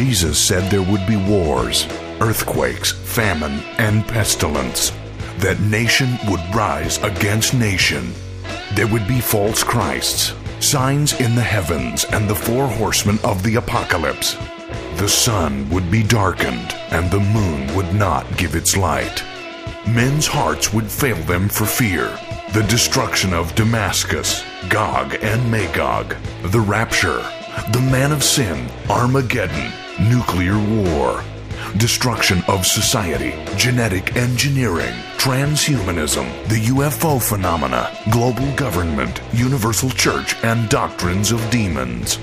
Jesus said there would be wars, earthquakes, famine, and pestilence, that nation would rise against nation. There would be false Christs, signs in the heavens, and the four horsemen of the apocalypse. The sun would be darkened, and the moon would not give its light. Men's hearts would fail them for fear. The destruction of Damascus, Gog and Magog, the rapture, the man of sin, Armageddon, nuclear war, destruction of society, genetic engineering, transhumanism, the UFO phenomena, global government, universal church, and doctrines of demons.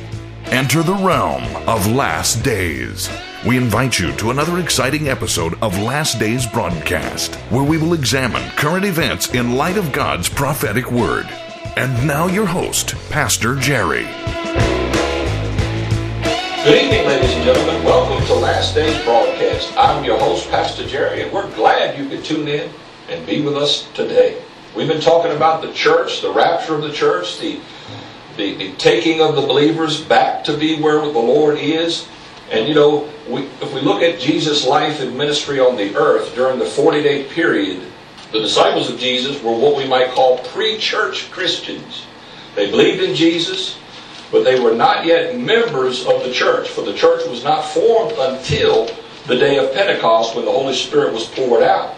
Enter the realm of Last Days. We invite you to another exciting episode of Last Days broadcast, where we will examine current events in light of God's prophetic word. And now, your host, Pastor Jerry. Good evening, ladies and gentlemen. Welcome to Last Day's broadcast. I'm your host, Pastor Jerry, and we're glad you could tune in and be with us today. We've been talking about the church, the rapture of the church, the, the, the taking of the believers back to be where the Lord is. And you know, we, if we look at Jesus' life and ministry on the earth during the 40 day period, the disciples of Jesus were what we might call pre church Christians. They believed in Jesus, but they were not yet members of the church, for the church was not formed until the day of Pentecost when the Holy Spirit was poured out.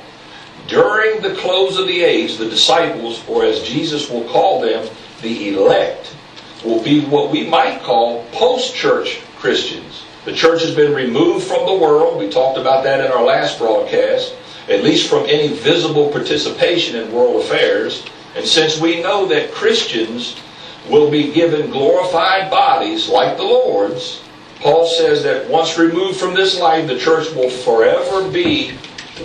During the close of the age, the disciples, or as Jesus will call them, the elect, will be what we might call post church Christians. The church has been removed from the world. We talked about that in our last broadcast, at least from any visible participation in world affairs. And since we know that Christians will be given glorified bodies like the Lord's, Paul says that once removed from this life, the church will forever be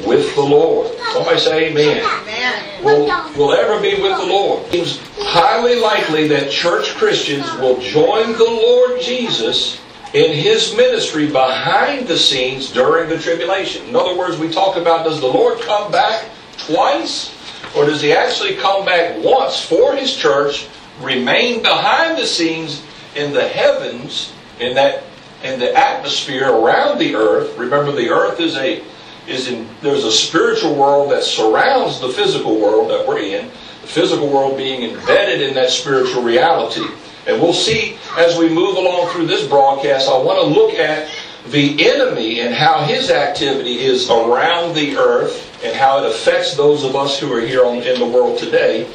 with the Lord. Somebody say amen. amen. Will, will ever be with the Lord. It seems highly likely that church Christians will join the Lord Jesus in his ministry behind the scenes during the tribulation. In other words, we talk about does the Lord come back twice? Or does he actually come back once for his church, remain behind the scenes in the heavens, in that in the atmosphere around the earth? Remember the earth is a is in there's a spiritual world that surrounds the physical world that we're in, the physical world being embedded in that spiritual reality. And we'll see as we move along through this broadcast, I want to look at the enemy and how his activity is around the earth and how it affects those of us who are here on, in the world today.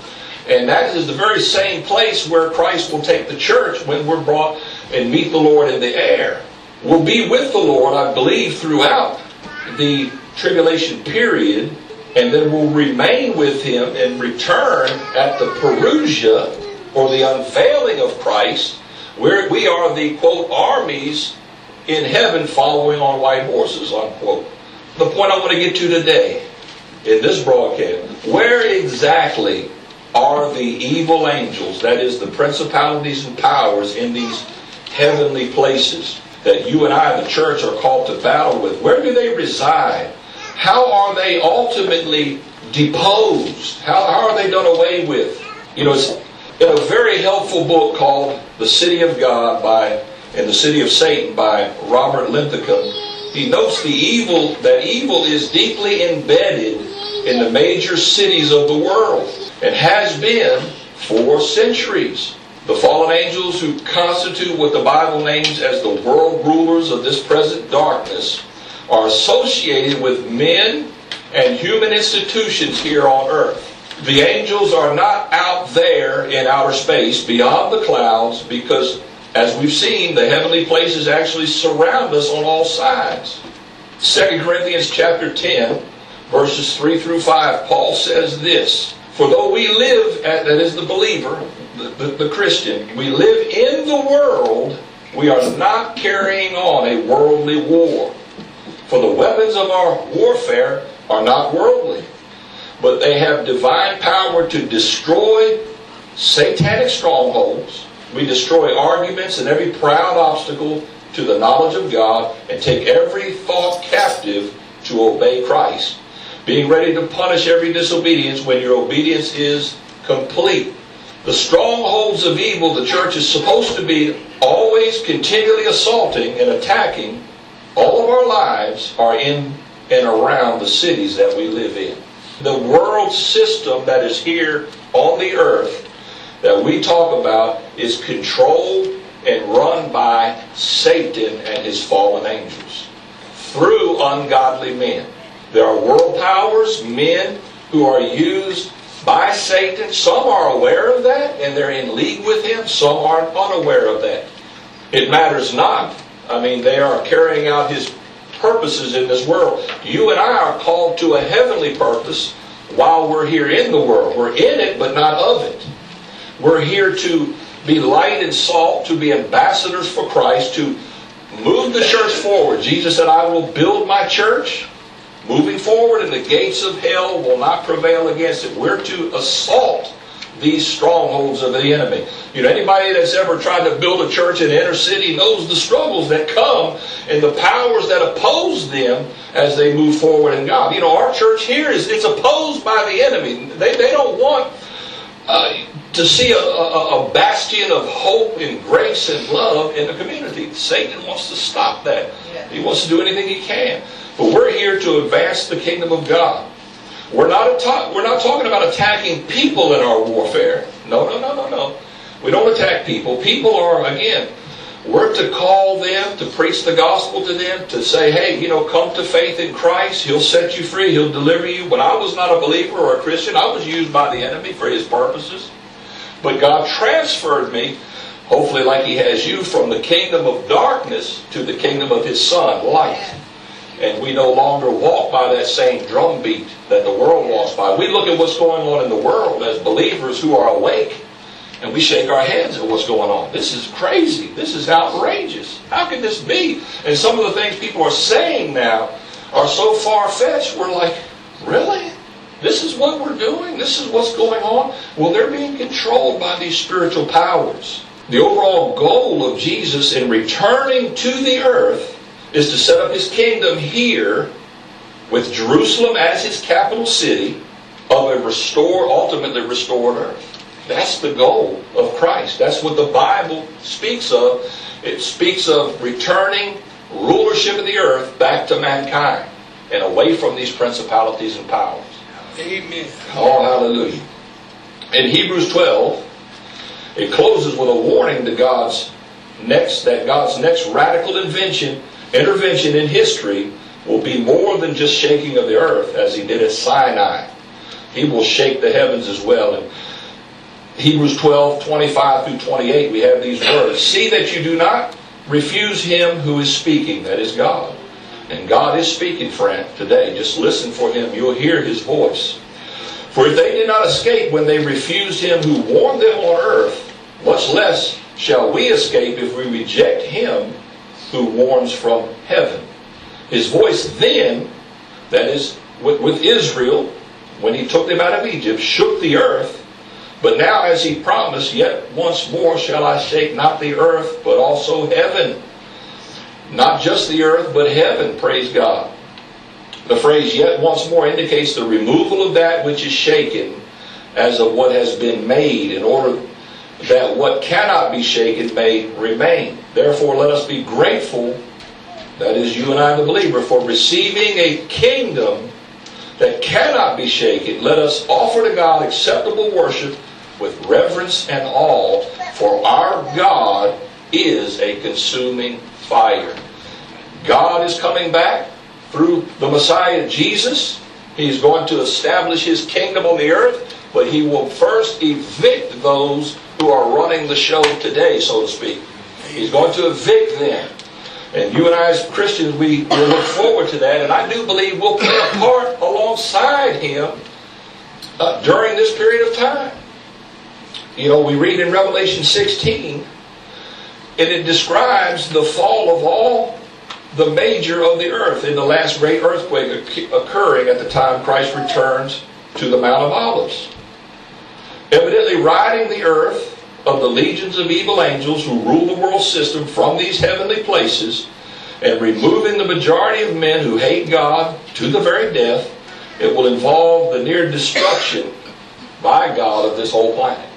And that is the very same place where Christ will take the church when we're brought and meet the Lord in the air. We'll be with the Lord, I believe, throughout the tribulation period, and then we'll remain with Him and return at the Parousia or the unveiling of Christ, where we are the quote armies in heaven following on white horses, unquote. The point I want to get to today in this broadcast, where exactly are the evil angels, that is, the principalities and powers in these heavenly places that you and I, the church, are called to battle with? Where do they reside? How are they ultimately deposed? How, how are they done away with? You know, it's in a very helpful book called The City of God by and the City of Satan by Robert Linthicum. He notes the evil that evil is deeply embedded in the major cities of the world and has been for centuries. The fallen angels who constitute what the Bible names as the world rulers of this present darkness are associated with men and human institutions here on earth. The angels are not out there in outer space beyond the clouds because, as we've seen, the heavenly places actually surround us on all sides. 2 Corinthians chapter 10, verses 3 through 5, Paul says this For though we live, uh, that is the believer, the, the, the Christian, we live in the world, we are not carrying on a worldly war. For the weapons of our warfare are not worldly, but they have divine power to destroy satanic strongholds. We destroy arguments and every proud obstacle to the knowledge of God and take every thought captive to obey Christ, being ready to punish every disobedience when your obedience is complete. The strongholds of evil the church is supposed to be always continually assaulting and attacking all of our lives are in and around the cities that we live in. The world system that is here on the earth that we talk about is controlled and run by Satan and his fallen angels through ungodly men. There are world powers, men who are used by Satan. Some are aware of that and they're in league with him. Some are unaware of that. It matters not. I mean, they are carrying out his purposes in this world. You and I are called to a heavenly purpose while we're here in the world. We're in it, but not of it. We're here to be light and salt, to be ambassadors for Christ, to move the church forward. Jesus said, I will build my church moving forward, and the gates of hell will not prevail against it. We're to assault these strongholds of the enemy. You know, anybody that's ever tried to build a church in inner city knows the struggles that come and the powers that oppose them as they move forward in God. You know, our church here is it's opposed by the enemy. They, they don't want uh, to see a, a, a, bastion of hope and grace and love in the community. Satan wants to stop that. He wants to do anything he can. But we're here to advance the kingdom of God. We're not, atta- we're not talking about attacking people in our warfare. No, no, no, no, no. We don't attack people. People are, again, we're to call them, to preach the gospel to them, to say, hey, you know, come to faith in Christ. He'll set you free. He'll deliver you. When I was not a believer or a Christian, I was used by the enemy for his purposes. But God transferred me, hopefully like he has you, from the kingdom of darkness to the kingdom of his son, light. And we no longer walk by that same drumbeat that the world walks by. We look at what's going on in the world as believers who are awake, and we shake our heads at what's going on. This is crazy. This is outrageous. How can this be? And some of the things people are saying now are so far fetched, we're like, really? This is what we're doing? This is what's going on? Well, they're being controlled by these spiritual powers. The overall goal of Jesus in returning to the earth is to set up his kingdom here with Jerusalem as his capital city of a restored, ultimately restored earth. That's the goal of Christ. That's what the Bible speaks of. It speaks of returning rulership of the earth back to mankind and away from these principalities and powers. Amen. Oh, hallelujah. In Hebrews 12, it closes with a warning to God's next that God's next radical invention intervention in history will be more than just shaking of the earth as he did at Sinai. He will shake the heavens as well. In Hebrews 12, 25 through 28, we have these words. See that you do not refuse him who is speaking, that is God. And God is speaking, friend, today. Just listen for him. You'll hear his voice. For if they did not escape when they refused him who warned them on earth, much less shall we escape if we reject him who warns from heaven. His voice then, that is, with, with Israel, when he took them out of Egypt, shook the earth. But now, as he promised, yet once more shall I shake not the earth, but also heaven. Not just the earth, but heaven, praise God. The phrase yet once more indicates the removal of that which is shaken as of what has been made in order that what cannot be shaken may remain. Therefore, let us be grateful, that is, you and I, the believer, for receiving a kingdom that cannot be shaken. Let us offer to God acceptable worship with reverence and awe, for our God is a consuming fire. God is coming back through the Messiah Jesus. He's going to establish his kingdom on the earth, but he will first evict those who are running the show today, so to speak. He's going to evict them. And you and I, as Christians, we look forward to that. And I do believe we'll play a part alongside him uh, during this period of time. You know, we read in Revelation 16, and it describes the fall of all the major of the earth in the last great earthquake occurring at the time Christ returns to the Mount of Olives. Evidently, riding the earth of the legions of evil angels who rule the world system from these heavenly places and removing the majority of men who hate God to the very death, it will involve the near destruction by God of this whole planet.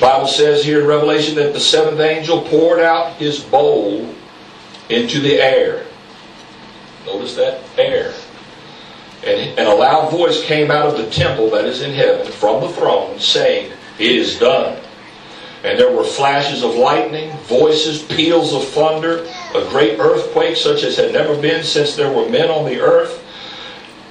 Bible says here in Revelation that the seventh angel poured out his bowl into the air. Notice that air. And, and a loud voice came out of the temple that is in heaven from the throne, saying, It is done. And there were flashes of lightning, voices, peals of thunder, a great earthquake such as had never been since there were men on the earth.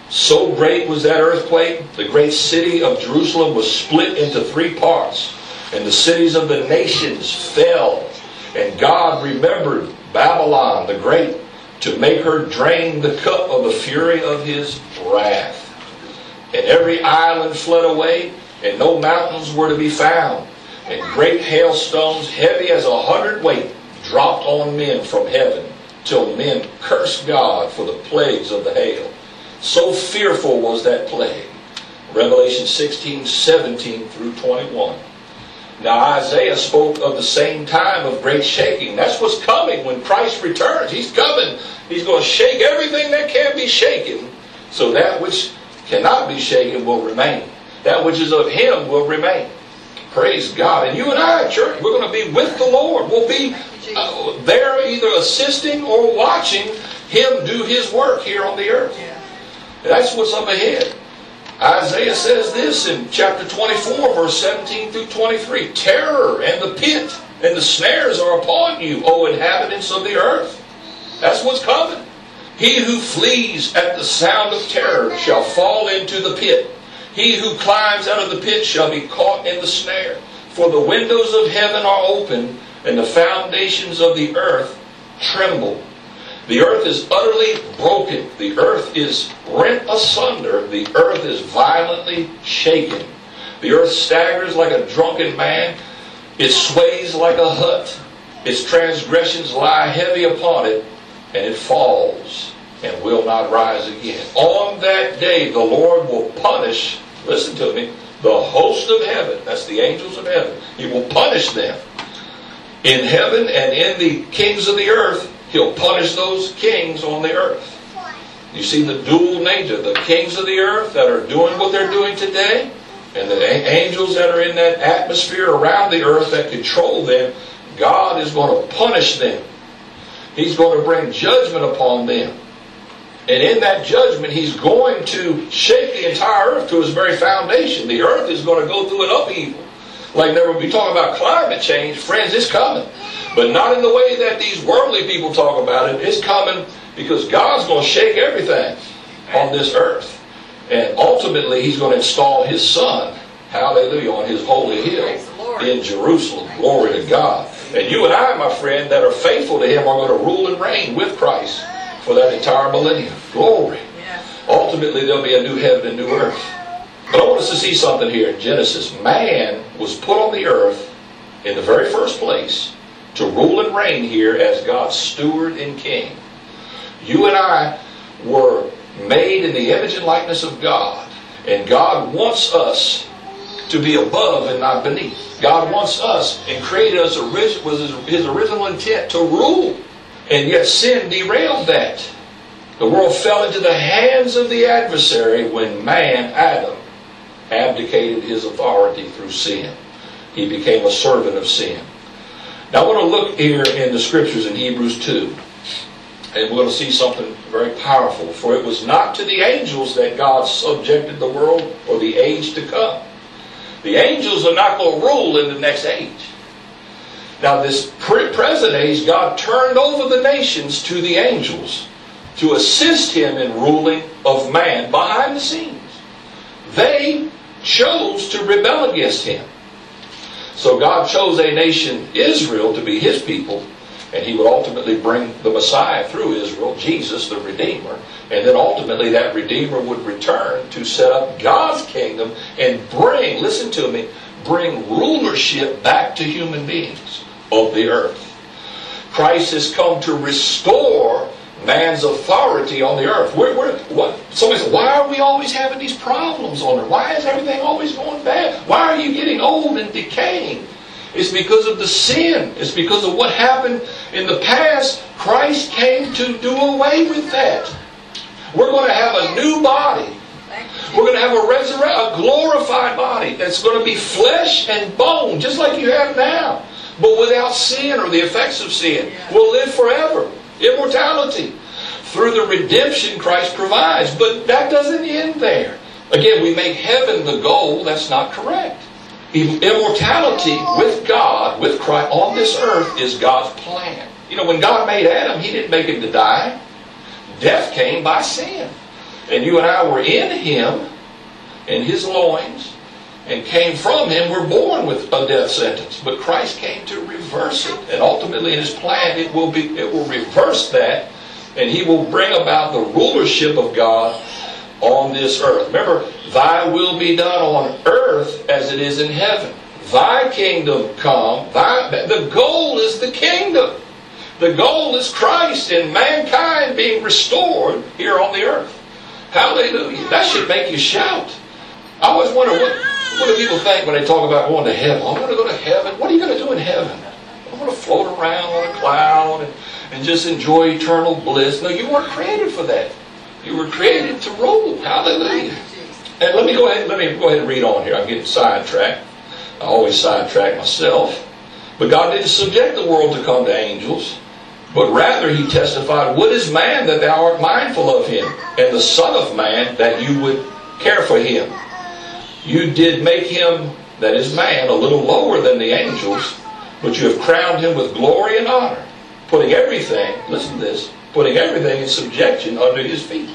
So great was that earthquake, the great city of Jerusalem was split into three parts, and the cities of the nations fell. And God remembered Babylon the Great to make her drain the cup of the fury of his wrath. And every island fled away, and no mountains were to be found. And great hailstones, heavy as a hundred weight, dropped on men from heaven, till men cursed God for the plagues of the hail. So fearful was that plague. Revelation 16, 17 through 21. Now, Isaiah spoke of the same time of great shaking. That's what's coming when Christ returns. He's coming. He's going to shake everything that can be shaken, so that which cannot be shaken will remain. That which is of Him will remain. Praise God. And you and I, church, we're going to be with the Lord. We'll be uh, there either assisting or watching Him do His work here on the earth. That's what's up ahead. Isaiah says this in chapter 24, verse 17 through 23 Terror and the pit and the snares are upon you, O inhabitants of the earth. That's what's coming. He who flees at the sound of terror shall fall into the pit. He who climbs out of the pit shall be caught in the snare. For the windows of heaven are open, and the foundations of the earth tremble. The earth is utterly broken. The earth is rent asunder. The earth is violently shaken. The earth staggers like a drunken man. It sways like a hut. Its transgressions lie heavy upon it, and it falls and will not rise again. On that day, the Lord will punish, listen to me, the host of heaven. That's the angels of heaven. He will punish them in heaven and in the kings of the earth He'll punish those kings on the earth. You see the dual nature, the kings of the earth that are doing what they're doing today, and the angels that are in that atmosphere around the earth that control them, God is going to punish them. He's going to bring judgment upon them. And in that judgment, He's going to shake the entire earth to its very foundation. The earth is going to go through an upheaval. Like never we talk about climate change, friends, it's coming. But not in the way that these worldly people talk about it. It's coming because God's going to shake everything on this earth. And ultimately, He's going to install His Son, hallelujah, on His holy hill in Jerusalem. Glory to God. And you and I, my friend, that are faithful to Him are going to rule and reign with Christ for that entire millennium. Glory. Ultimately, there'll be a new heaven and new earth. But I want us to see something here in Genesis. Man was put on the earth in the very first place to rule and reign here as God's steward and king. You and I were made in the image and likeness of God. And God wants us to be above and not beneath. God wants us and created us with his original intent to rule. And yet sin derailed that. The world fell into the hands of the adversary when man, Adam, abdicated his authority through sin. He became a servant of sin. Now I want to look here in the scriptures in Hebrews 2. And we're going to see something very powerful. For it was not to the angels that God subjected the world or the age to come. The angels are not going to rule in the next age. Now, this present age, God turned over the nations to the angels to assist him in ruling of man behind the scenes. They chose to rebel against him. So God chose a nation, Israel, to be his people, And he would ultimately bring the Messiah through Israel, Jesus, the Redeemer. And then ultimately that Redeemer would return to set up God's kingdom and bring, listen to me, bring rulership back to human beings of the earth. Christ has come to restore man's authority on the earth. We're, we're, what, somebody said, why are we always having these problems on earth? Why is everything always going bad? Why are you getting old and decaying? It's because of the sin. It's because of what happened in the past. Christ came to do away with that. We're going to have a new body. We're going to have a resurrect, a glorified body that's going to be flesh and bone, just like you have now, but without sin or the effects of sin. We'll live forever immortality through the redemption Christ provides. But that doesn't end there. Again, we make heaven the goal. That's not correct. Immortality with God, with Christ on this earth is God's plan. You know, when God made Adam, He didn't make him to die. Death came by sin. And you and I were in Him, in His loins, and came from him were born with a death sentence. But Christ came to reverse it. And ultimately in his plan it will be it will reverse that and he will bring about the rulership of God on this earth. Remember, thy will be done on earth as it is in heaven. Thy kingdom come. Thy, the goal is the kingdom. The goal is Christ and mankind being restored here on the earth. Hallelujah. That should make you shout. I always wonder what what do people think when they talk about going to heaven? I'm going to go to heaven. What are you going to do in heaven? I'm going to float around on a cloud and, and just enjoy eternal bliss. No, you weren't created for that. You were created to rule. Hallelujah. And let me go ahead. Let me go ahead and read on here. I'm getting sidetracked. I always sidetrack myself. But God didn't subject the world to come to angels, but rather He testified, "What is man that Thou art mindful of him, and the Son of Man that you would care for him?" You did make him, that is man, a little lower than the angels, but you have crowned him with glory and honor, putting everything, listen to this, putting everything in subjection under his feet.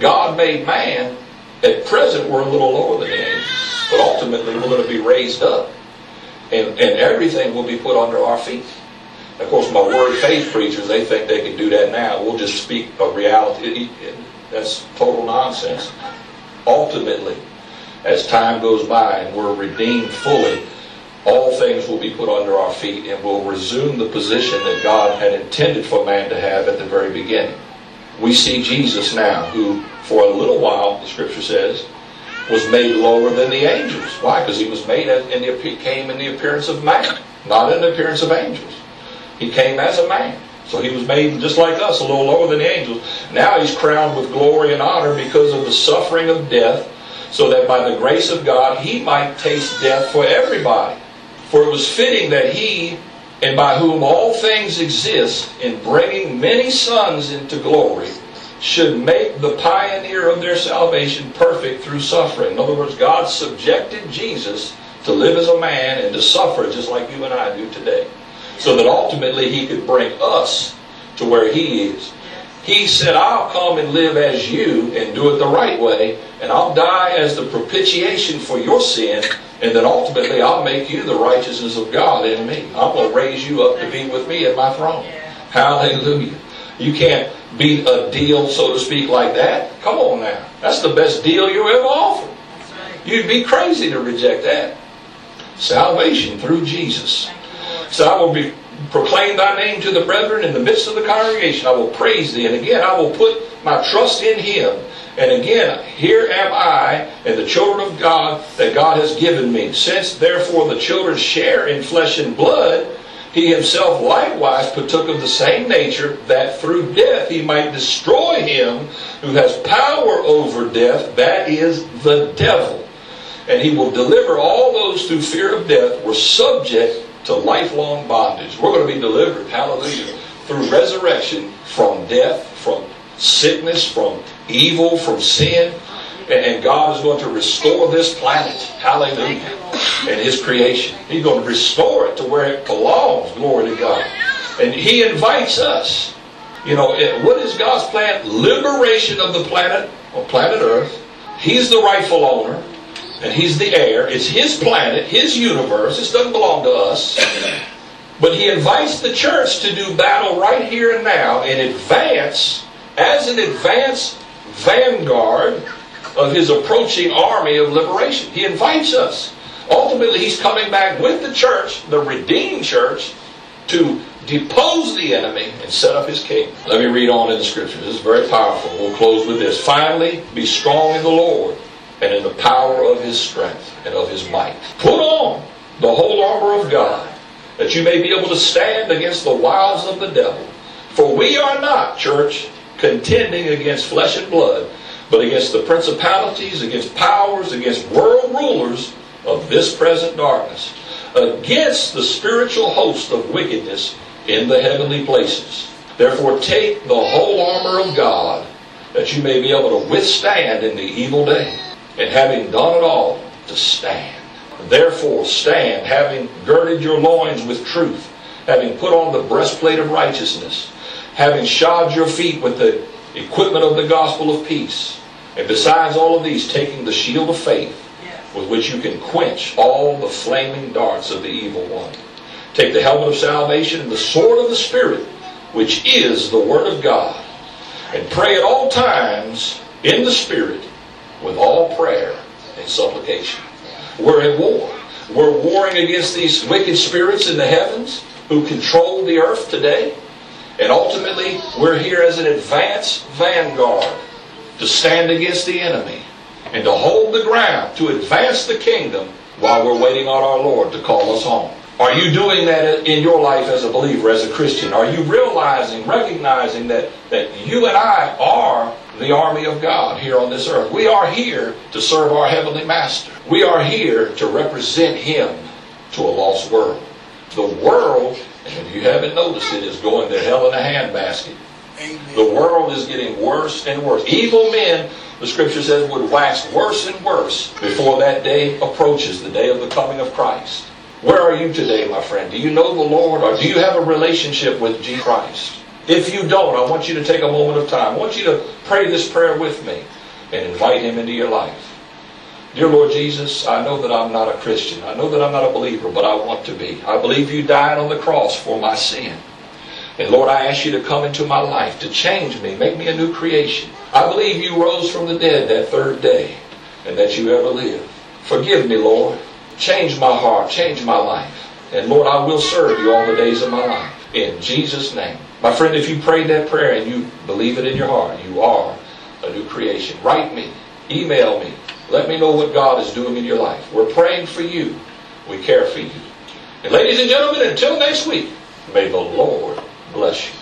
God made man, at present we're a little lower than the angels, but ultimately we're going to be raised up, and, and everything will be put under our feet. Of course, my word faith preachers, they think they can do that now. We'll just speak a reality. That's total nonsense. Ultimately, as time goes by and we're redeemed fully, all things will be put under our feet and we'll resume the position that God had intended for man to have at the very beginning. We see Jesus now, who for a little while, the scripture says, was made lower than the angels. Why? Because he was made the, he came in the appearance of man, not in the appearance of angels. He came as a man. So he was made just like us, a little lower than the angels. Now he's crowned with glory and honor because of the suffering of death so that by the grace of God he might taste death for everybody. For it was fitting that he, and by whom all things exist, in bringing many sons into glory, should make the pioneer of their salvation perfect through suffering. In other words, God subjected Jesus to live as a man and to suffer just like you and I do today. So that ultimately he could bring us to where he is. He said, I'll come and live as you and do it the right way, and I'll die as the propitiation for your sin, and then ultimately I'll make you the righteousness of God in me. I'm going to raise you up to be with me at my throne. Hallelujah. You can't beat a deal, so to speak, like that. Come on now. That's the best deal you ever offered. You'd be crazy to reject that. Salvation through Jesus. So I will be proclaim thy name to the brethren in the midst of the congregation. I will praise thee. And again, I will put my trust in him. And again, here am I and the children of God that God has given me. Since therefore the children share in flesh and blood, he himself likewise partook of the same nature, that through death he might destroy him who has power over death, that is the devil. And he will deliver all those who fear of death were subject to lifelong bondage. We're going to be delivered, hallelujah, through resurrection from death, from sickness, from evil, from sin. And God is going to restore this planet, hallelujah, and His creation. He's going to restore it to where it belongs, glory to God. And He invites us. You know, what is God's plan? Liberation of the planet, on planet Earth. He's the rightful owner and he's the heir. It's his planet, his universe. This doesn't belong to us. But he invites the church to do battle right here and now in advance, as an advance vanguard of his approaching army of liberation. He invites us. Ultimately, he's coming back with the church, the redeemed church, to depose the enemy and set up his kingdom. Let me read on in the scriptures. This is very powerful. We'll close with this. Finally, be strong in the Lord and in the power of his strength and of his might. Put on the whole armor of God that you may be able to stand against the wiles of the devil. For we are not, church, contending against flesh and blood, but against the principalities, against powers, against world rulers of this present darkness, against the spiritual host of wickedness in the heavenly places. Therefore, take the whole armor of God that you may be able to withstand in the evil day, and having done it all, to stand. Therefore, stand, having girded your loins with truth, having put on the breastplate of righteousness, having shod your feet with the equipment of the gospel of peace, and besides all of these, taking the shield of faith, with which you can quench all the flaming darts of the evil one. Take the helmet of salvation and the sword of the Spirit, which is the Word of God, and pray at all times in the Spirit with all prayer and supplication. We're at war. We're warring against these wicked spirits in the heavens who control the earth today. And ultimately, we're here as an advance vanguard to stand against the enemy and to hold the ground, to advance the kingdom while we're waiting on our Lord to call us home. Are you doing that in your life as a believer, as a Christian? Are you realizing, recognizing that, that you and I are the army of God here on this earth? We are here to serve our Heavenly Master. We are here to represent Him to a lost world. The world, and if you haven't noticed it, is going to hell in a handbasket. The world is getting worse and worse. Evil men, the scripture says, would wax worse and worse before that day approaches, the day of the coming of Christ. Where are you today, my friend? Do you know the Lord or do you have a relationship with Jesus Christ? If you don't, I want you to take a moment of time. I want you to pray this prayer with me and invite Him into your life. Dear Lord Jesus, I know that I'm not a Christian. I know that I'm not a believer, but I want to be. I believe you died on the cross for my sin. And Lord, I ask you to come into my life, to change me, make me a new creation. I believe you rose from the dead that third day and that you ever live. Forgive me, Lord. Change my heart, change my life. And Lord, I will serve you all the days of my life. In Jesus' name. My friend, if you prayed that prayer and you believe it in your heart, you are a new creation. Write me, email me, let me know what God is doing in your life. We're praying for you. We care for you. And ladies and gentlemen, until next week, may the Lord bless you.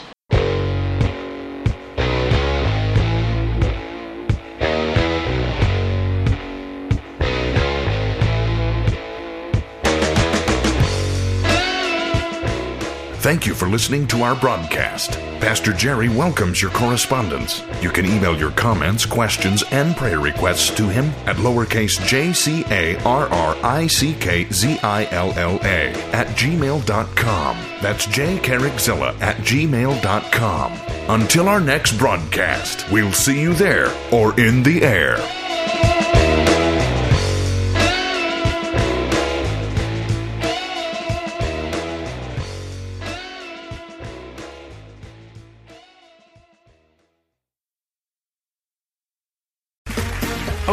Thank you for listening to our broadcast. Pastor Jerry welcomes your correspondence. You can email your comments, questions, and prayer requests to him at lowercase j c a r r i c k z i l l a at gmail.com. That's jcarrickzilla at gmail.com. Until our next broadcast, we'll see you there or in the air.